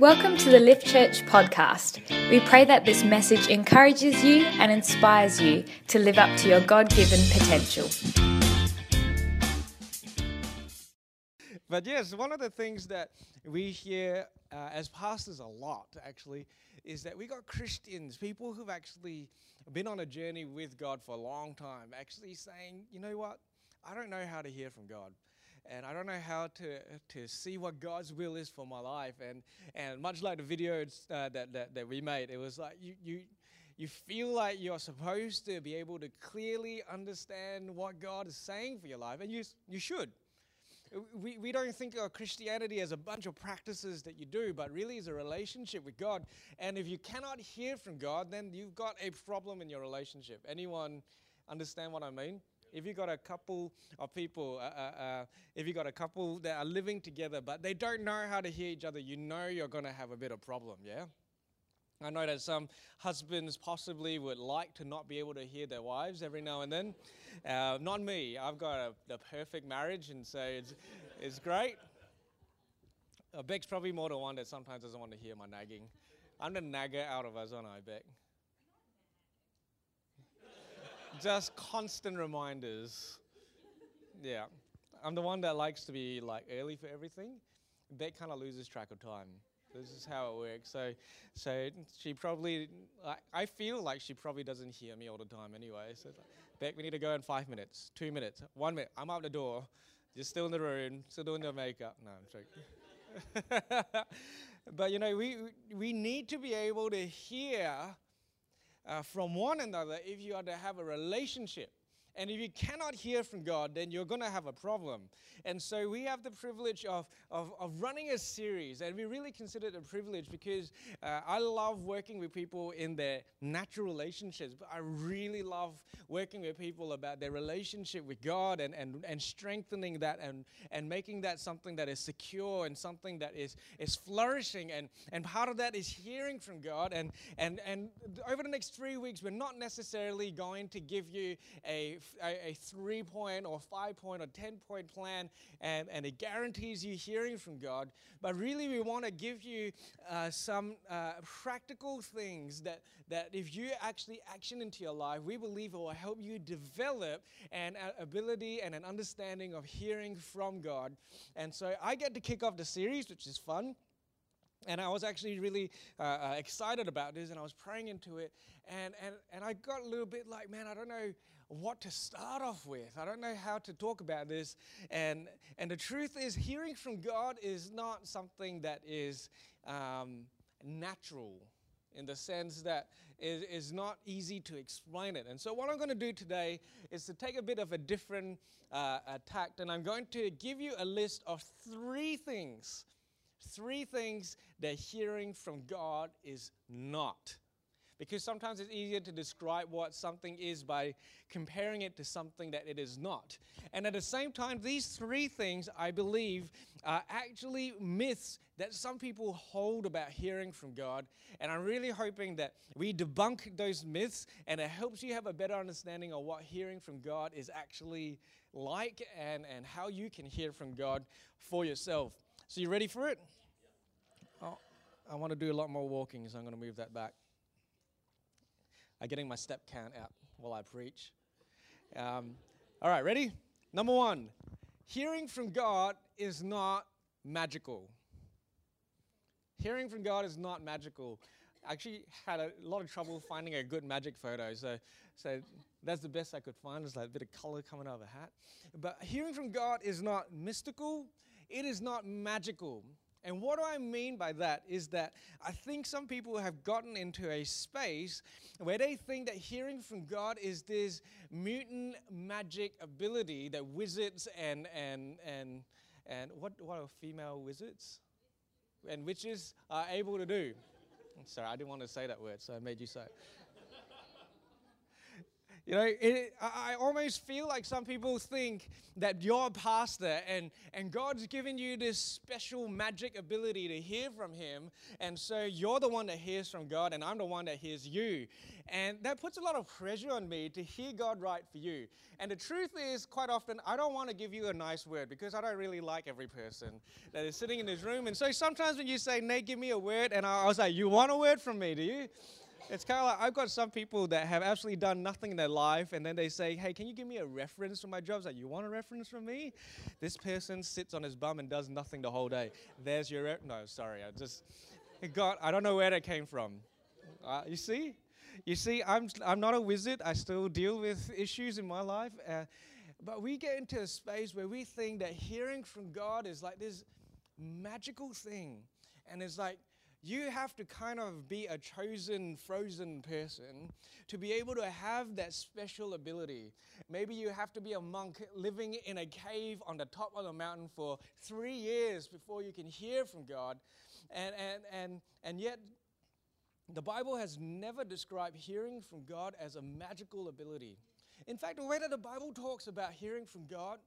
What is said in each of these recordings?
Welcome to the Lift Church podcast. We pray that this message encourages you and inspires you to live up to your God given potential. But yes, one of the things that we hear uh, as pastors a lot actually is that we got Christians, people who've actually been on a journey with God for a long time, actually saying, you know what, I don't know how to hear from God and I don't know how to to see what God's will is for my life. And and much like the video uh, that, that that we made, it was like you you you feel like you're supposed to be able to clearly understand what God is saying for your life, and you you should. We, we don't think of Christianity as a bunch of practices that you do, but really is a relationship with God. And if you cannot hear from God, then you've got a problem in your relationship. Anyone understand what I mean? If you got a couple of people, uh, uh, uh, if you got a couple that are living together but they don't know how to hear each other, you know you're going to have a bit of problem, yeah? I know that some husbands possibly would like to not be able to hear their wives every now and then. Uh, not me. I've got a, the perfect marriage, and so it's, it's great. Uh, Beck's probably more the one that sometimes doesn't want to hear my nagging. I'm the nagger out of us, aren't I, Beck? Just constant reminders. Yeah. I'm the one that likes to be like early for everything. Beck kind of loses track of time. This is how it works. So, so she probably, I, I feel like she probably doesn't hear me all the time anyway. So, Beck, we need to go in five minutes, two minutes, one minute. I'm out the door. You're still in the room, still doing your makeup. No, I'm joking. but you know, we we need to be able to hear uh, from one another if you are to have a relationship. And if you cannot hear from God, then you're going to have a problem. And so we have the privilege of, of, of running a series, and we really consider it a privilege because uh, I love working with people in their natural relationships, but I really love working with people about their relationship with God and, and, and strengthening that and, and making that something that is secure and something that is, is flourishing. And, and part of that is hearing from God. And, and, and over the next three weeks, we're not necessarily going to give you a a, a three point or five point or 10 point plan and, and it guarantees you hearing from God. But really, we want to give you uh, some uh, practical things that, that if you actually action into your life, we believe it will help you develop an ability and an understanding of hearing from God. And so I get to kick off the series, which is fun. And I was actually really uh, uh, excited about this, and I was praying into it. And, and, and I got a little bit like, man, I don't know what to start off with. I don't know how to talk about this. And, and the truth is, hearing from God is not something that is um, natural in the sense that it is not easy to explain it. And so, what I'm going to do today is to take a bit of a different uh, tact, and I'm going to give you a list of three things, three things that hearing from God is not because sometimes it's easier to describe what something is by comparing it to something that it is not. And at the same time, these three things, I believe, are actually myths that some people hold about hearing from God. And I'm really hoping that we debunk those myths and it helps you have a better understanding of what hearing from God is actually like and, and how you can hear from God for yourself. So, you ready for it? Oh, I want to do a lot more walking, so I'm going to move that back uh, getting my step count out while I preach. Um, all right, ready? Number one hearing from God is not magical. Hearing from God is not magical. I actually had a lot of trouble finding a good magic photo, so, so that's the best I could find. There's like a bit of color coming out of a hat. But hearing from God is not mystical, it is not magical. And what do I mean by that is that I think some people have gotten into a space where they think that hearing from God is this mutant magic ability that wizards and and and and what what are female wizards and witches are able to do. Sorry, I didn't want to say that word, so I made you say it. You know, it, I almost feel like some people think that you're a pastor and, and God's given you this special magic ability to hear from Him. And so you're the one that hears from God, and I'm the one that hears you. And that puts a lot of pressure on me to hear God right for you. And the truth is, quite often, I don't want to give you a nice word because I don't really like every person that is sitting in this room. And so sometimes when you say, Nate, give me a word, and I was like, You want a word from me, do you? It's kind of like I've got some people that have absolutely done nothing in their life, and then they say, Hey, can you give me a reference for my job? like, You want a reference from me? This person sits on his bum and does nothing the whole day. There's your. Re- no, sorry. I just. God, I don't know where that came from. Uh, you see? You see, I'm, I'm not a wizard. I still deal with issues in my life. Uh, but we get into a space where we think that hearing from God is like this magical thing. And it's like, you have to kind of be a chosen, frozen person to be able to have that special ability. Maybe you have to be a monk living in a cave on the top of the mountain for three years before you can hear from God. And, and, and, and yet, the Bible has never described hearing from God as a magical ability. In fact, the way that the Bible talks about hearing from God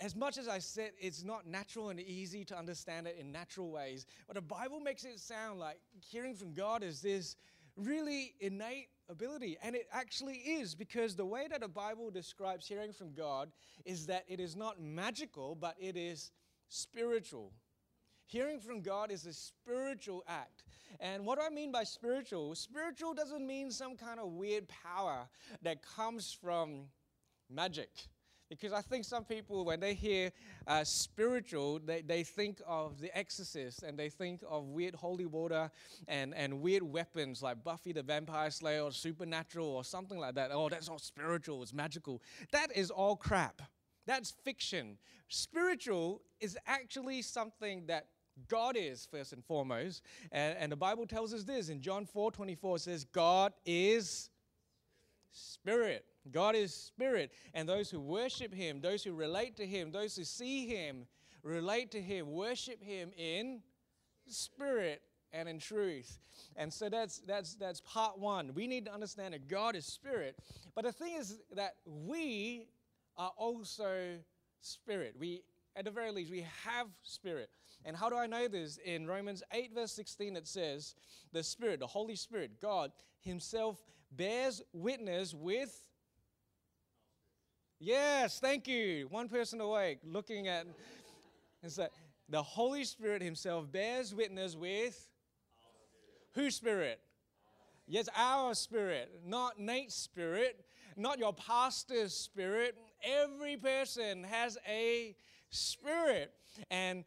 as much as I said it's not natural and easy to understand it in natural ways, but the Bible makes it sound like hearing from God is this really innate ability. And it actually is because the way that the Bible describes hearing from God is that it is not magical, but it is spiritual. Hearing from God is a spiritual act. And what do I mean by spiritual? Spiritual doesn't mean some kind of weird power that comes from magic. Because I think some people, when they hear uh, spiritual, they, they think of the exorcist and they think of weird holy water and, and weird weapons like Buffy the Vampire Slayer or supernatural or something like that. Oh, that's all spiritual, it's magical. That is all crap. That's fiction. Spiritual is actually something that God is first and foremost. And, and the Bible tells us this in John 4 24 says, God is spirit. God is spirit, and those who worship him, those who relate to him, those who see him, relate to him, worship him in spirit and in truth. And so that's that's that's part 1. We need to understand that God is spirit. But the thing is that we are also spirit. We at the very least we have spirit. And how do I know this? In Romans 8 verse 16 it says, the spirit, the Holy Spirit, God himself bears witness with Yes, thank you. One person awake looking at and so the Holy Spirit Himself bears witness with whose spirit? Yes, our spirit, not Nate's spirit, not your pastor's spirit. Every person has a spirit. And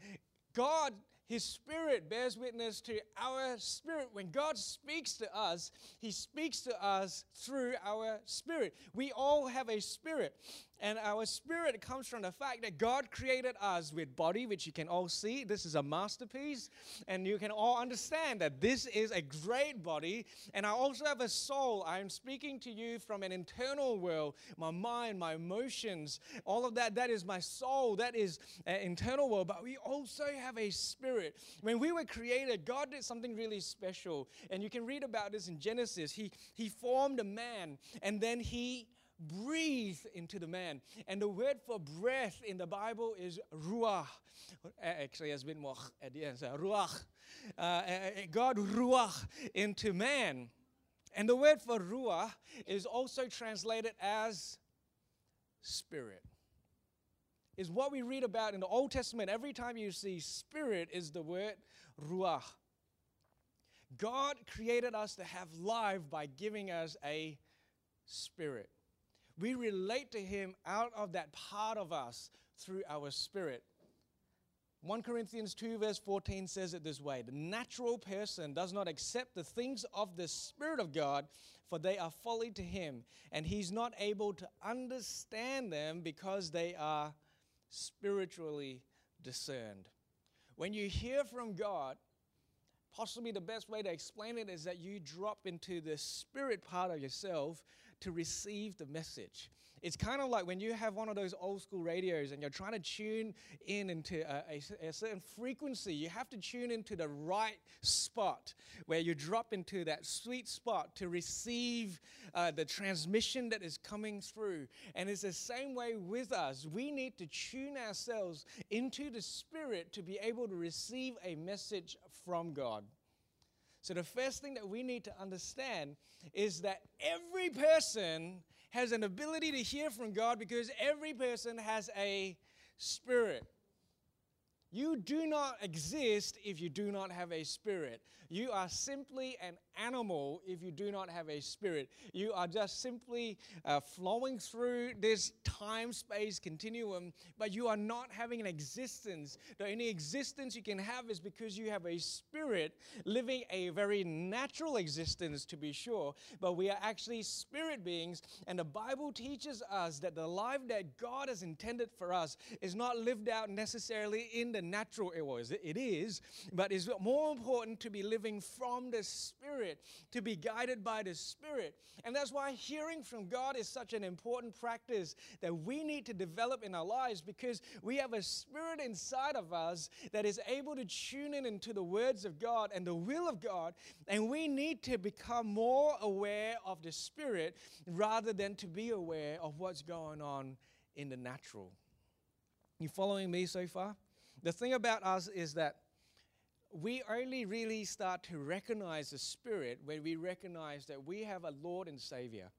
God his spirit bears witness to our spirit. When God speaks to us, He speaks to us through our spirit. We all have a spirit. And our spirit comes from the fact that God created us with body, which you can all see. This is a masterpiece. And you can all understand that this is a great body. And I also have a soul. I'm speaking to you from an internal world. My mind, my emotions, all of that, that is my soul. That is an internal world. But we also have a spirit. When we were created, God did something really special. And you can read about this in Genesis. He, he formed a man and then he breathe into the man. And the word for breath in the Bible is ruach. Actually, has been more at the end. So ruach. Uh, uh, God ruach into man. And the word for ruach is also translated as spirit. Is what we read about in the Old Testament. Every time you see spirit, is the word ruach. God created us to have life by giving us a spirit. We relate to Him out of that part of us through our spirit. 1 Corinthians 2, verse 14 says it this way The natural person does not accept the things of the Spirit of God, for they are folly to him, and he's not able to understand them because they are spiritually discerned. When you hear from God, possibly the best way to explain it is that you drop into the spirit part of yourself to receive the message. It's kind of like when you have one of those old school radios and you're trying to tune in into a, a, a, certain frequency. You have to tune into the right spot where you drop into that sweet spot to receive uh, the transmission that is coming through. And it's the same way with us. We need to tune ourselves into the Spirit to be able to receive a message from God. So, the first thing that we need to understand is that every person has an ability to hear from God because every person has a spirit. You do not exist if you do not have a spirit. You are simply an animal if you do not have a spirit. You are just simply uh, flowing through this time space continuum, but you are not having an existence. The only existence you can have is because you have a spirit living a very natural existence, to be sure, but we are actually spirit beings, and the Bible teaches us that the life that God has intended for us is not lived out necessarily in the natural. it was. it is, but it's more important to be living from the spirit, to be guided by the spirit. And that's why hearing from God is such an important practice that we need to develop in our lives because we have a spirit inside of us that is able to tune in into the words of God and the will of God. And we need to become more aware of the spirit rather than to be aware of what's going on in the natural. You following me so far? The thing about us is that we only really start to recognize the Spirit when we recognize that we have a Lord and Savior.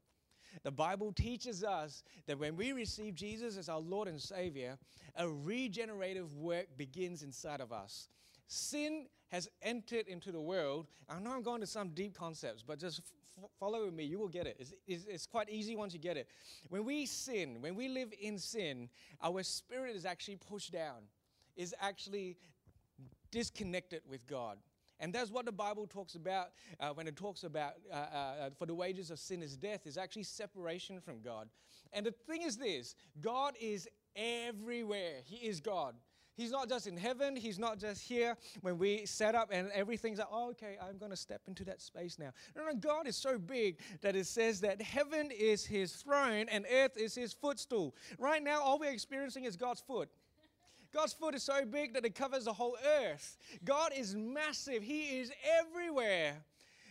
The Bible teaches us that when we receive Jesus as our Lord and Savior, a regenerative work begins inside of us. Sin has entered into the world. I know I'm going to some deep concepts, but just f- follow me. You will get it. It's, it's, it's quite easy once you get it. When we sin, when we live in sin, our spirit is actually pushed down, is actually disconnected with God. And that's what the Bible talks about uh, when it talks about uh, uh, uh, for the wages of sin is death, is actually separation from God. And the thing is this God is everywhere, He is God. He's not just in heaven, He's not just here when we set up and everything's like, oh, okay, I'm going to step into that space now. No, no, God is so big that it says that heaven is His throne and earth is His footstool. Right now, all we're experiencing is God's foot. God's foot is so big that it covers the whole earth. God is massive, He is everywhere.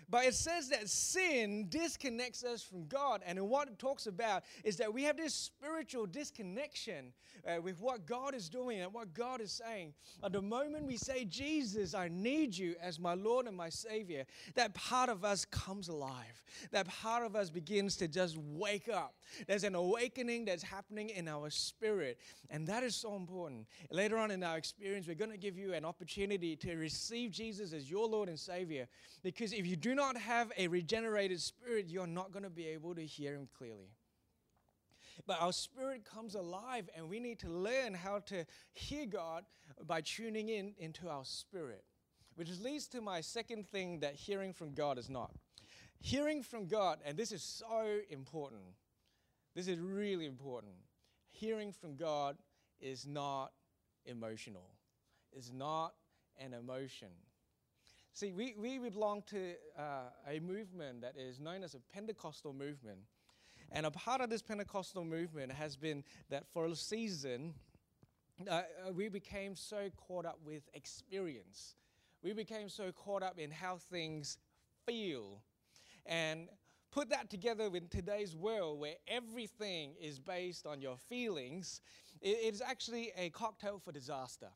But it says that sin disconnects us from God. And what it talks about is that we have this spiritual disconnection uh, with what God is doing and what God is saying. At the moment we say, Jesus, I need you as my Lord and my Savior, that part of us comes alive. That part of us begins to just wake up. There's an awakening that's happening in our spirit. And that is so important. Later on in our experience, we're going to give you an opportunity to receive Jesus as your Lord and Savior. Because if you do not have a regenerated spirit, you're not going to be able to hear Him clearly. But our spirit comes alive, and we need to learn how to hear God by tuning in into our spirit. Which leads to my second thing that hearing from God is not. Hearing from God, and this is so important, this is really important. Hearing from God is not emotional, it's not an emotion. See, we, we belong to uh, a movement that is known as a Pentecostal movement. And a part of this Pentecostal movement has been that for a season, uh, uh, we became so caught up with experience. We became so caught up in how things feel. And put that together with today's world where everything is based on your feelings, it is actually a cocktail for disaster.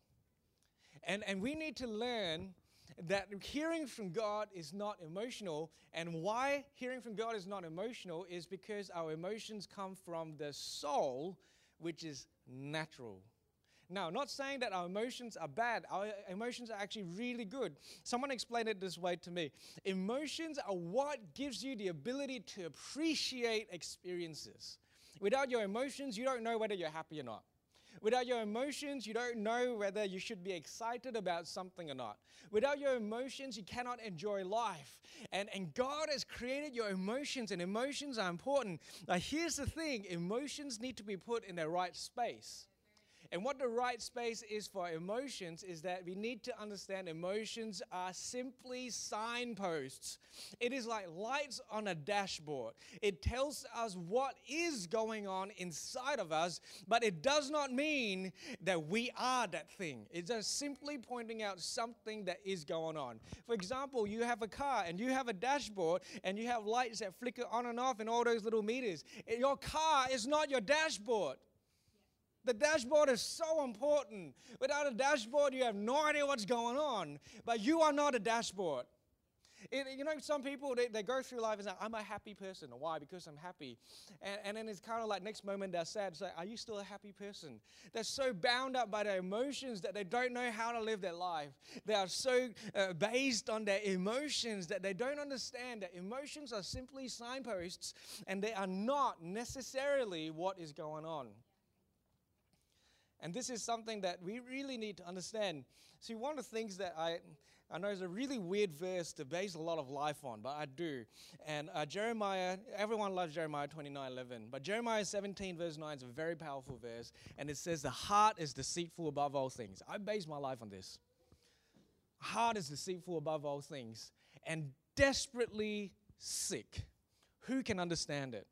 And, and we need to learn that hearing from God is not emotional. And why hearing from God is not emotional is because our emotions come from the soul, which is natural. Now, not saying that our emotions are bad, our emotions are actually really good. Someone explained it this way to me Emotions are what gives you the ability to appreciate experiences. Without your emotions, you don't know whether you're happy or not. Without your emotions, you don't know whether you should be excited about something or not. Without your emotions, you cannot enjoy life. And, and God has created your emotions, and emotions are important. Now, here's the thing emotions need to be put in the right space. And what the right space is for emotions is that we need to understand emotions are simply signposts. It is like lights on a dashboard. It tells us what is going on inside of us, but it does not mean that we are that thing. It's just simply pointing out something that is going on. For example, you have a car and you have a dashboard and you have lights that flicker on and off and all those little meters. Your car is not your dashboard. The dashboard is so important. Without a dashboard, you have no idea what's going on. But you are not a dashboard. It, you know, some people, they, they go through life and say, I'm a happy person. Why? Because I'm happy. And, and then it's kind of like next moment they're sad. It's like, are you still a happy person? They're so bound up by their emotions that they don't know how to live their life. They are so uh, based on their emotions that they don't understand that emotions are simply signposts and they are not necessarily what is going on. And this is something that we really need to understand. See, one of the things that I, I know is a really weird verse to base a lot of life on, but I do. And uh, Jeremiah, everyone loves Jeremiah 29 11. But Jeremiah 17, verse 9 is a very powerful verse. And it says, The heart is deceitful above all things. I base my life on this. Heart is deceitful above all things and desperately sick. Who can understand it?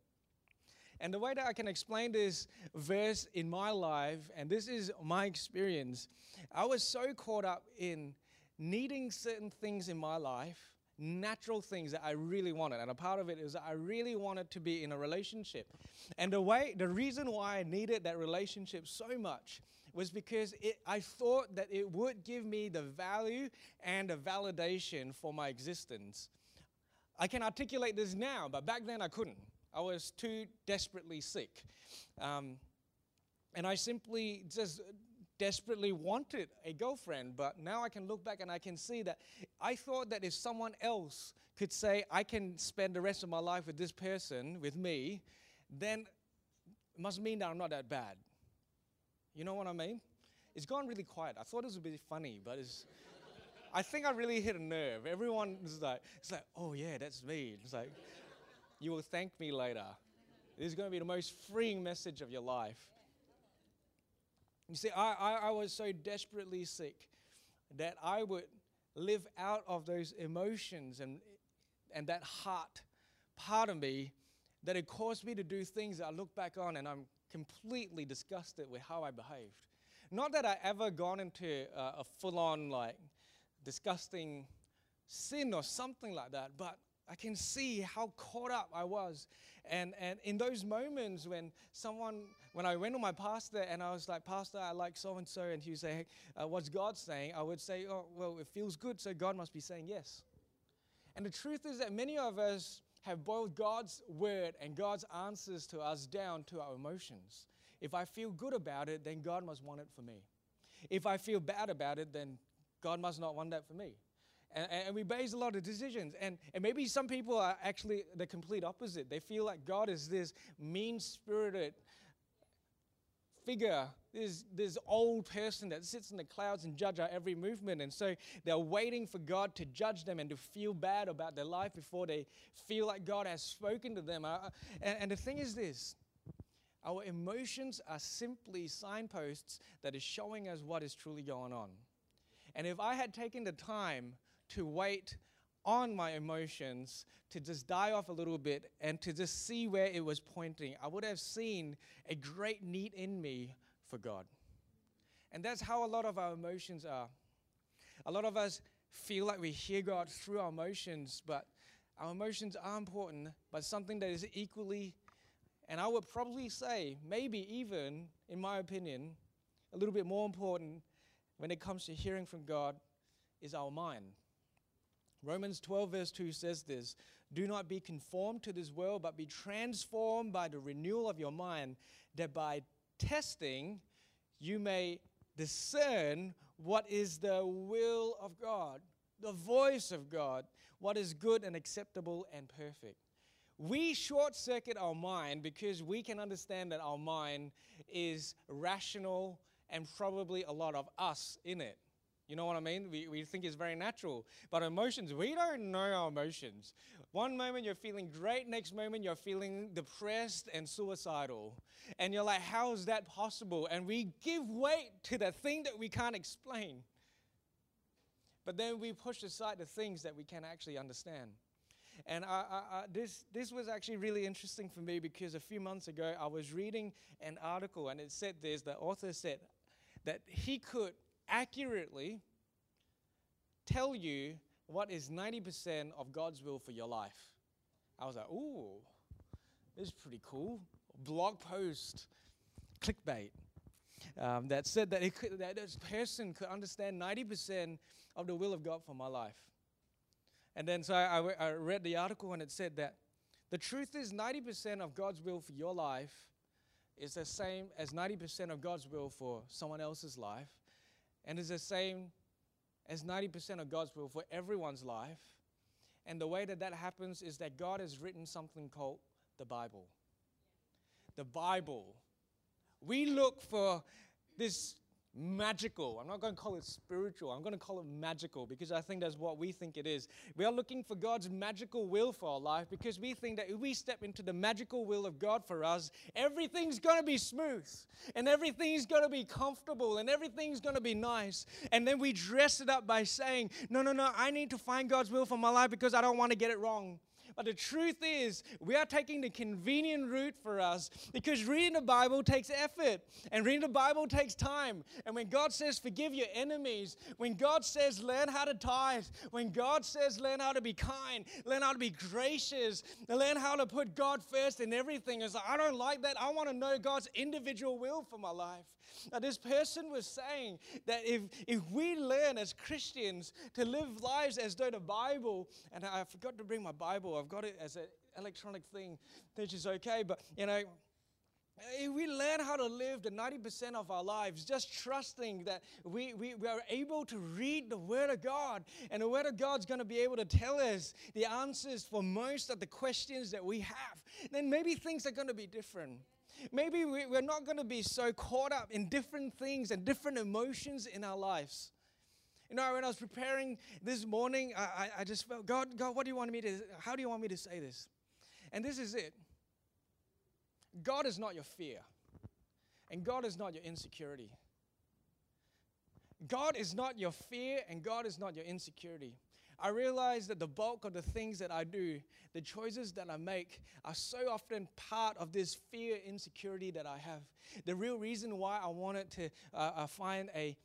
And the way that I can explain this verse in my life, and this is my experience, I was so caught up in needing certain things in my life, natural things that I really wanted. And a part of it is I really wanted to be in a relationship. And the way, the reason why I needed that relationship so much was because it, I thought that it would give me the value and the validation for my existence. I can articulate this now, but back then I couldn't. I was too desperately sick. Um, and I simply just desperately wanted a girlfriend, but now I can look back and I can see that I thought that if someone else could say, I can spend the rest of my life with this person, with me, then it must mean that I'm not that bad. You know what I mean? It's gone really quiet. I thought it was a bit funny, but it's. I think I really hit a nerve. Everyone is like, it's like, oh yeah, that's me. It's like, you will thank me later. This is going to be the most freeing message of your life. You see, I, I, I was so desperately sick that I would live out of those emotions and, and that heart part of me that it caused me to do things that I look back on and I'm completely disgusted with how I behaved. Not that I ever gone into uh, a full on, like, disgusting sin or something like that, but I can see how caught up I was. And, and in those moments when someone, when I went to my pastor and I was like, Pastor, I like so and so, and he would say, hey, uh, What's God saying? I would say, Oh, well, it feels good, so God must be saying yes. And the truth is that many of us have boiled God's word and God's answers to us down to our emotions. If I feel good about it, then God must want it for me. If I feel bad about it, then God must not want that for me. And, and, we base a lot of decisions. And, and maybe some people are actually the complete opposite. They feel like God is this mean spirited figure, this, this old person that sits in the clouds and judge our every movement. And so they're waiting for God to judge them and to feel bad about their life before they feel like God has spoken to them. Uh, and, and the thing is this our emotions are simply signposts that is showing us what is truly going on. And if I had taken the time to wait on my emotions to just die off a little bit and to just see where it was pointing, I would have seen a great need in me for God. And that's how a lot of our emotions are. A lot of us feel like we hear God through our emotions, but our emotions are important, but something that is equally, and I would probably say, maybe even, in my opinion, a little bit more important when it comes to hearing from God is our mind. Romans 12, verse 2 says this Do not be conformed to this world, but be transformed by the renewal of your mind, that by testing you may discern what is the will of God, the voice of God, what is good and acceptable and perfect. We short circuit our mind because we can understand that our mind is rational and probably a lot of us in it. You know what I mean? We, we think it's very natural. But emotions, we don't know our emotions. One moment you're feeling great, next moment you're feeling depressed and suicidal. And you're like, how is that possible? And we give weight to the thing that we can't explain. But then we push aside the things that we can actually understand. And I, I, I, this, this was actually really interesting for me because a few months ago I was reading an article and it said this the author said that he could accurately tell you what is 90% of God's will for your life. I was like, ooh, this is pretty cool. Blog post, clickbait. Um, that said that, could, that this person could understand 90% of the will of God for my life. And then so I, I read the article and it said that the truth is 90% of God's will for your life is the same as 90% of God's will for someone else's life, and is the same as 90% of God's will for everyone's life. And the way that that happens is that God has written something called the Bible. The Bible. We look for this magical. I'm not going to call it spiritual. I'm going to call it magical because I think that's what we think it is. We are looking for God's magical will for our life because we think that if we step into the magical will of God for us, everything's going to be smooth and everything's going to be comfortable and everything's going to be nice. And then we dress it up by saying, no, no, no, I need to find God's will for my life because I don't want to get it wrong. But the truth is, we are taking the convenient route for us because reading the Bible takes effort and reading the Bible takes time. And when God says, forgive your enemies, when God says, learn how to tithe, when God says, learn how to be kind, learn how to be gracious, learn how to put God first in everything, it's like, I don't like that. I want to know God's individual will for my life. Now, this person was saying that if, if we learn as Christians to live lives as though the Bible, and I forgot to bring my Bible, I've got it as an electronic thing, which is okay, but you know, if we learn how to live the 90% of our lives, just trusting that we, we, we, are able to read the Word of God, and the Word of God's going to be able to tell us the answers for most of the questions that we have, then maybe things are going to be different. Maybe we're not going to be so caught up in different things and different emotions in our lives. You know, when I was preparing this morning, I, I just felt, God, God, what do you want me to, how do you want me to say this? And this is it. God is not your fear. And God is not your insecurity. God is not your fear and God is not your insecurity. I realize that the bulk of the things that I do, the choices that I make, are so often part of this fear, insecurity that I have. The real reason why I wanted to uh, uh, find a,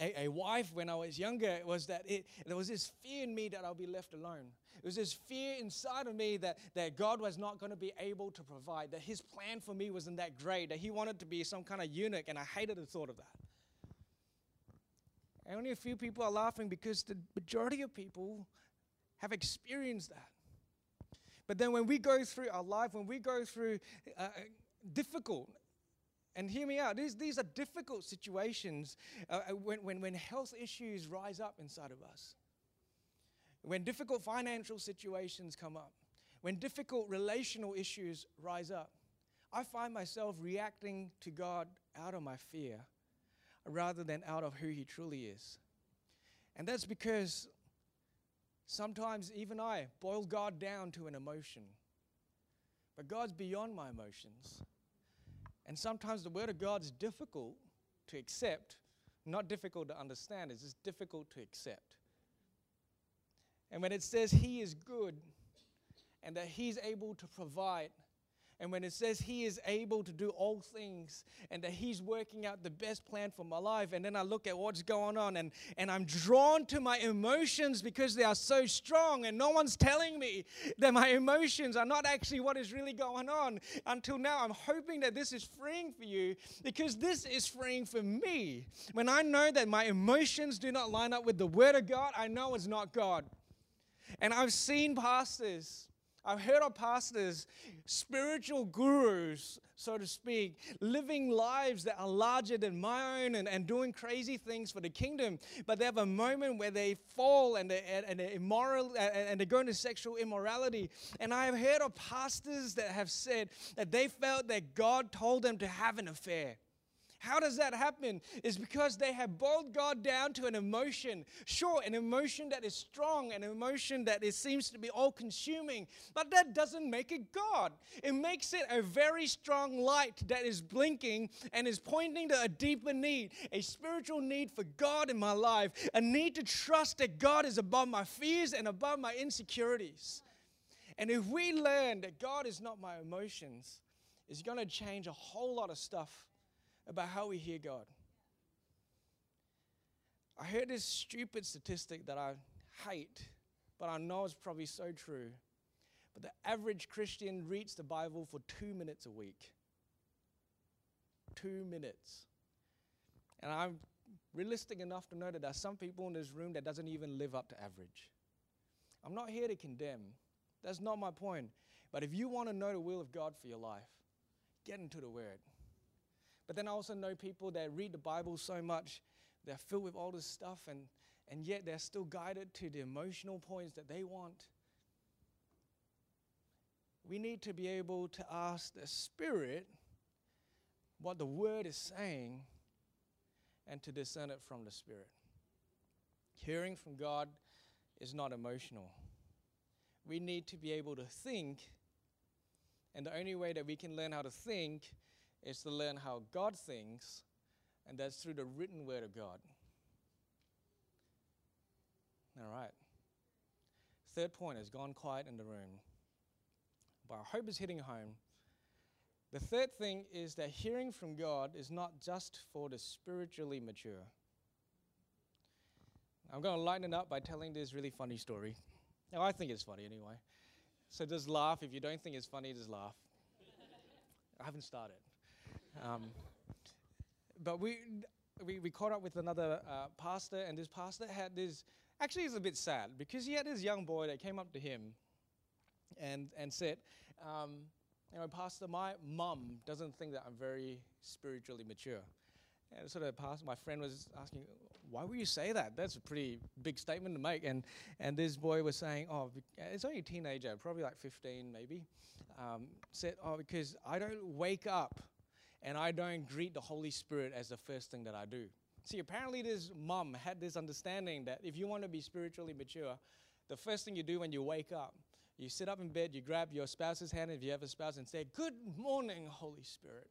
a, a, wife when I was younger was that it, there was this fear in me that I'll be left alone. It was this fear inside of me that, that God was not going to be able to provide, that His plan for me wasn't that great, that He wanted to be some kind of eunuch, and I hated the thought of that. And only a few people are laughing because the majority of people have experienced that. But then when we go through our life, when we go through uh, uh difficult, and hear me out, these, these are difficult situations uh, uh, when, when, when health issues rise up inside of us, when difficult financial situations come up, when difficult relational issues rise up. I find myself reacting to God out of my fear rather than out of who He truly is. And that's because sometimes even I boil God down to an emotion. But God's beyond my emotions. And sometimes the Word of God is difficult to accept, not difficult to understand, it's just difficult to accept. And when it says He is good and that He's able to provide, and when it says He is able to do all things and that He's working out the best plan for my life, and then I look at what's going on and, and I'm drawn to my emotions because they are so strong, and no one's telling me that my emotions are not actually what is really going on. Until now, I'm hoping that this is freeing for you because this is freeing for me. When I know that my emotions do not line up with the Word of God, I know it's not God. And I've seen pastors I've heard of pastors, spiritual gurus, so to speak, living lives that are larger than my own and, and doing crazy things for the kingdom. But they have a moment where they fall and they and they immoral and they go into sexual immorality. And I have heard of pastors that have said that they felt that God told them to have an affair. How does that happen? Is because they have boiled God down to an emotion. Sure, an emotion that is strong, an emotion that is, seems to be all consuming, but that doesn't make it God. It makes it a very strong light that is blinking and is pointing to a deeper need, a spiritual need for God in my life, a need to trust that God is above my fears and above my insecurities. And if we learn that God is not my emotions, it's going to change a whole lot of stuff about how we hear God. I heard this stupid statistic that I hate, but I know it's probably so true. But the average Christian reads the Bible for two minutes a week. Two minutes. And I'm realistic enough to know that there's some people in this room that doesn't even live up to average. I'm not here to condemn. That's not my point. But if you want to know the will of God for your life, get into the Word. But then I also know people that read the Bible so much, they're filled with all this stuff, and, and yet they're still guided to the emotional points that they want. We need to be able to ask the Spirit what the Word is saying and to discern it from the Spirit. Hearing from God is not emotional. We need to be able to think, and the only way that we can learn how to think is to learn how God thinks, and that's through the written word of God. All right. Third point has gone quiet in the room, but I hope it's hitting home. The third thing is that hearing from God is not just for the spiritually mature. I'm going to lighten it up by telling this really funny story. Now, I think it's funny anyway. So just laugh. If you don't think it's funny, just laugh. I haven't started. Um, but we, we, we caught up with another uh, pastor, and this pastor had this. Actually, it's a bit sad because he had this young boy that came up to him and, and said, um, you know, Pastor, my mum doesn't think that I'm very spiritually mature. And sort of pastor, my friend was asking, why would you say that? That's a pretty big statement to make. And, and this boy was saying, oh, it's only a teenager, probably like 15 maybe, um, said, oh, because I don't wake up and I don't greet the Holy Spirit as the first thing that I do. See, apparently, this mom had this understanding that if you want to be spiritually mature, the first thing you do when you wake up, you sit up in bed, you grab your spouse's hand if you have a spouse, and say, Good morning, Holy Spirit.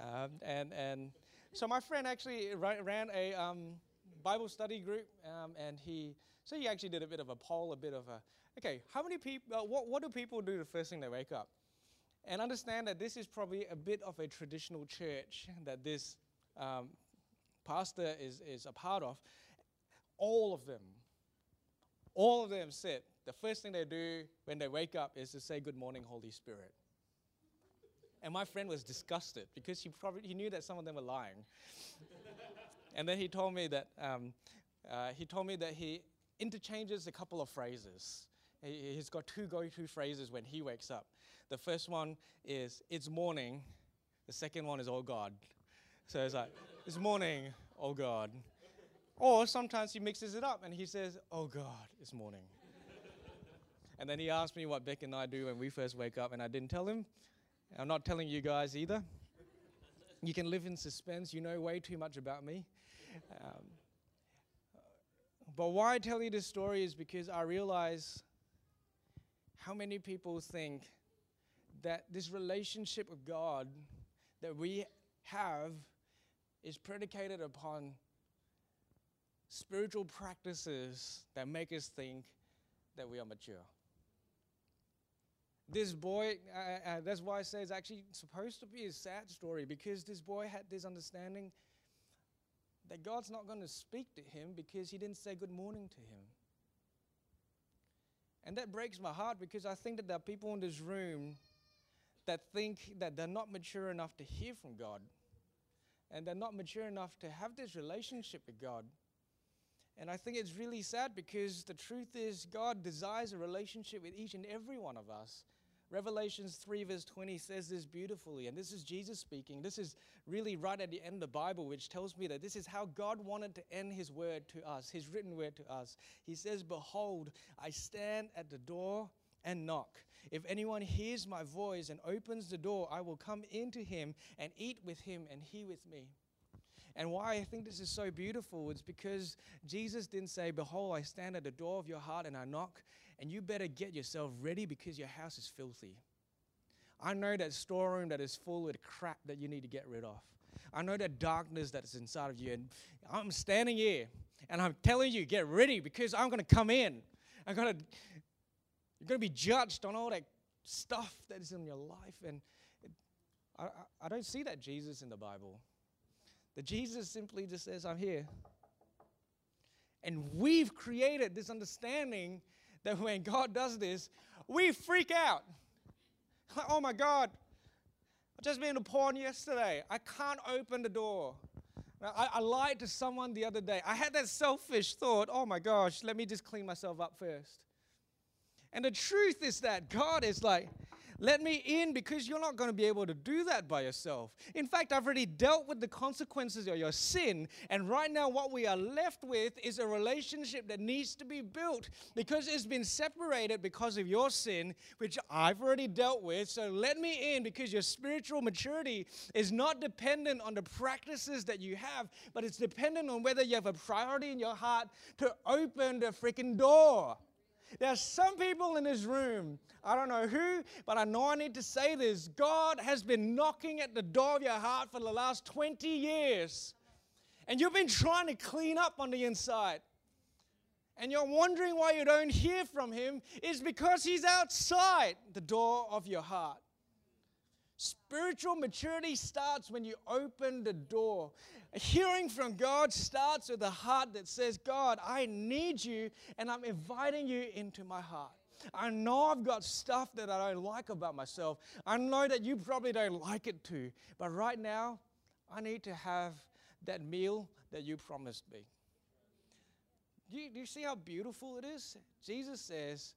Um, and, and so my friend actually ran a um, Bible study group, um, and he so he actually did a bit of a poll, a bit of a okay. How many people? Uh, what what do people do the first thing they wake up? And understand that this is probably a bit of a traditional church that this um, pastor is, is a part of. All of them, all of them said the first thing they do when they wake up is to say, Good morning, Holy Spirit. And my friend was disgusted because he probably he knew that some of them were lying. and then he told me that um, uh, he told me that he interchanges a couple of phrases. He, he's got two go-to phrases when he wakes up. The first one is, it's morning. The second one is, oh God. So it's like, it's morning, oh God. Or sometimes he mixes it up and he says, oh God, it's morning. and then he asked me what Beck and I do when we first wake up, and I didn't tell him. I'm not telling you guys either. You can live in suspense. You know way too much about me. Um, but why I tell you this story is because I realize how many people think that this relationship with God that we have is predicated upon spiritual practices that make us think that we are mature. This boy, uh, uh, that's why I say it's actually supposed to be a sad story because this boy had this understanding that God's not going to speak to him because he didn't say good morning to him. And that breaks my heart because I think that there are people in this room that think that they're not mature enough to hear from God and they're not mature enough to have this relationship with God. And I think it's really sad because the truth is, God desires a relationship with each and every one of us. Revelations 3, verse 20 says this beautifully, and this is Jesus speaking. This is really right at the end of the Bible, which tells me that this is how God wanted to end His word to us, His written word to us. He says, Behold, I stand at the door and knock. If anyone hears my voice and opens the door, I will come into him and eat with him and he with me. And why I think this is so beautiful is because Jesus didn't say, Behold, I stand at the door of your heart and I knock, and you better get yourself ready because your house is filthy. I know that storeroom that is full with crap that you need to get rid of. I know that darkness that is inside of you. And I'm standing here and I'm telling you, get ready because I'm going to come in. I'm going to, you're going to be judged on all that stuff that is in your life. And it, I, I don't see that Jesus in the Bible. That Jesus simply just says, I'm here. And we've created this understanding that when God does this, we freak out. Like, oh my God, I just been to porn yesterday. I can't open the door. I, I lied to someone the other day. I had that selfish thought, oh my gosh, let me just clean myself up first. And the truth is that God is like, let me in because you're not going to be able to do that by yourself. In fact, I've already dealt with the consequences of your sin. And right now, what we are left with is a relationship that needs to be built because it's been separated because of your sin, which I've already dealt with. So let me in because your spiritual maturity is not dependent on the practices that you have, but it's dependent on whether you have a priority in your heart to open the freaking door. There's some people in this room, I don't know who, but I know I need to say this. God has been knocking at the door of your heart for the last 20 years. And you've been trying to clean up on the inside. And you're wondering why you don't hear from Him, is because He's outside the door of your heart. Spiritual maturity starts when you open the door. Hearing from God starts with a heart that says, God, I need you, and I'm inviting you into my heart. I know I've got stuff that I don't like about myself. I know that you probably don't like it too. But right now, I need to have that meal that you promised me. Do you, do you see how beautiful it is? Jesus says,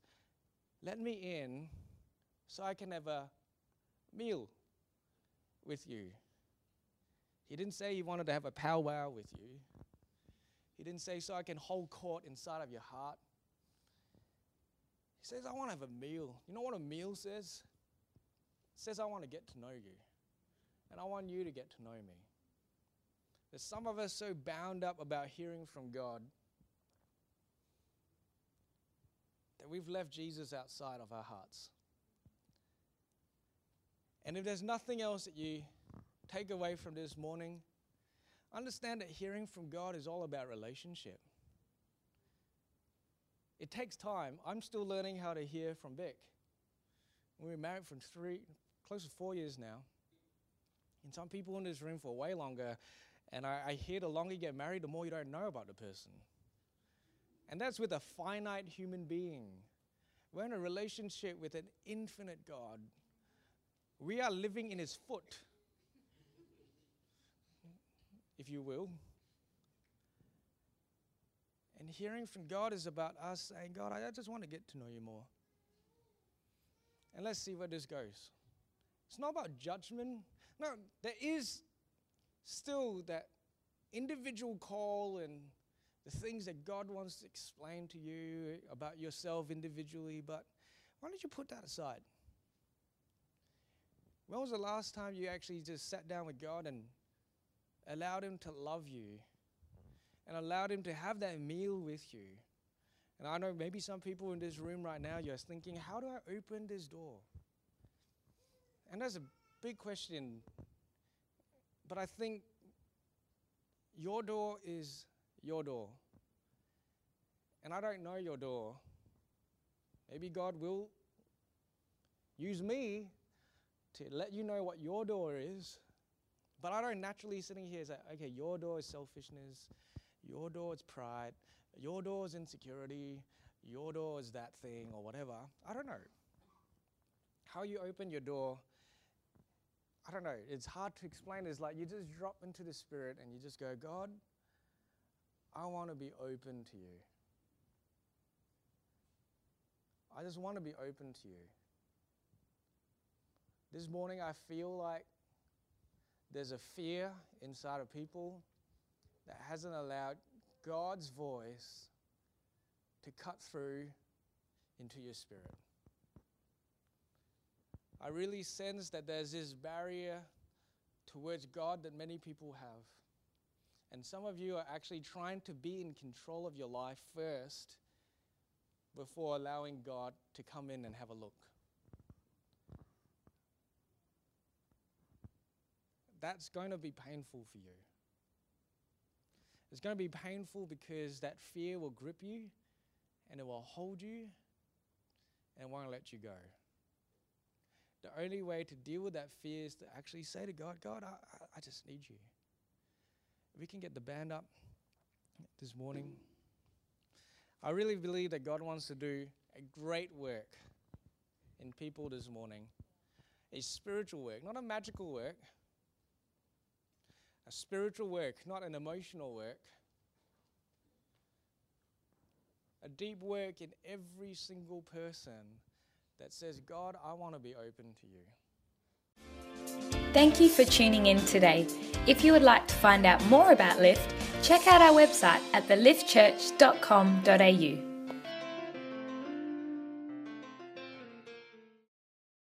Let me in so I can have a meal with you. He didn't say he wanted to have a powwow with you. He didn't say, so I can hold court inside of your heart. He says, I want to have a meal. You know what a meal says? It says, I want to get to know you. And I want you to get to know me. There's some of us so bound up about hearing from God that we've left Jesus outside of our hearts. And if there's nothing else that you take away from this morning, understand that hearing from God is all about relationship. It takes time. I'm still learning how to hear from Vic. We were married for three, close to four years now. And some people in this room for way longer. And I, I hear the longer you get married, the more you don't know about the person. And that's with a finite human being. We're in a relationship with an infinite God we are living in his foot, if you will. And hearing from God is about us saying, God, I just want to get to know you more. And let's see where this goes. It's not about judgment. No, there is still that individual call and the things that God wants to explain to you about yourself individually, but why don't you put that aside? When was the last time you actually just sat down with God and allowed Him to love you and allowed Him to have that meal with you? And I know maybe some people in this room right now, you're thinking, how do I open this door? And that's a big question. But I think your door is your door. And I don't know your door. Maybe God will use me to let you know what your door is. But I don't naturally sitting here say, okay, your door is selfishness, your door is pride, your door is insecurity, your door is that thing or whatever. I don't know. How you open your door, I don't know. It's hard to explain. It's like you just drop into the Spirit and you just go, God, I want to be open to you. I just want to be open to you. This morning, I feel like there's a fear inside of people that hasn't allowed God's voice to cut through into your spirit. I really sense that there's this barrier towards God that many people have. And some of you are actually trying to be in control of your life first before allowing God to come in and have a look. That's going to be painful for you. It's going to be painful because that fear will grip you and it will hold you and won't let you go. The only way to deal with that fear is to actually say to God, God, I, I just need you. If we can get the band up this morning. I really believe that God wants to do a great work in people this morning. A spiritual work, not a magical work. A spiritual work, not an emotional work. A deep work in every single person that says, God, I want to be open to you. Thank you for tuning in today. If you would like to find out more about Lift, check out our website at theliftchurch.com.au.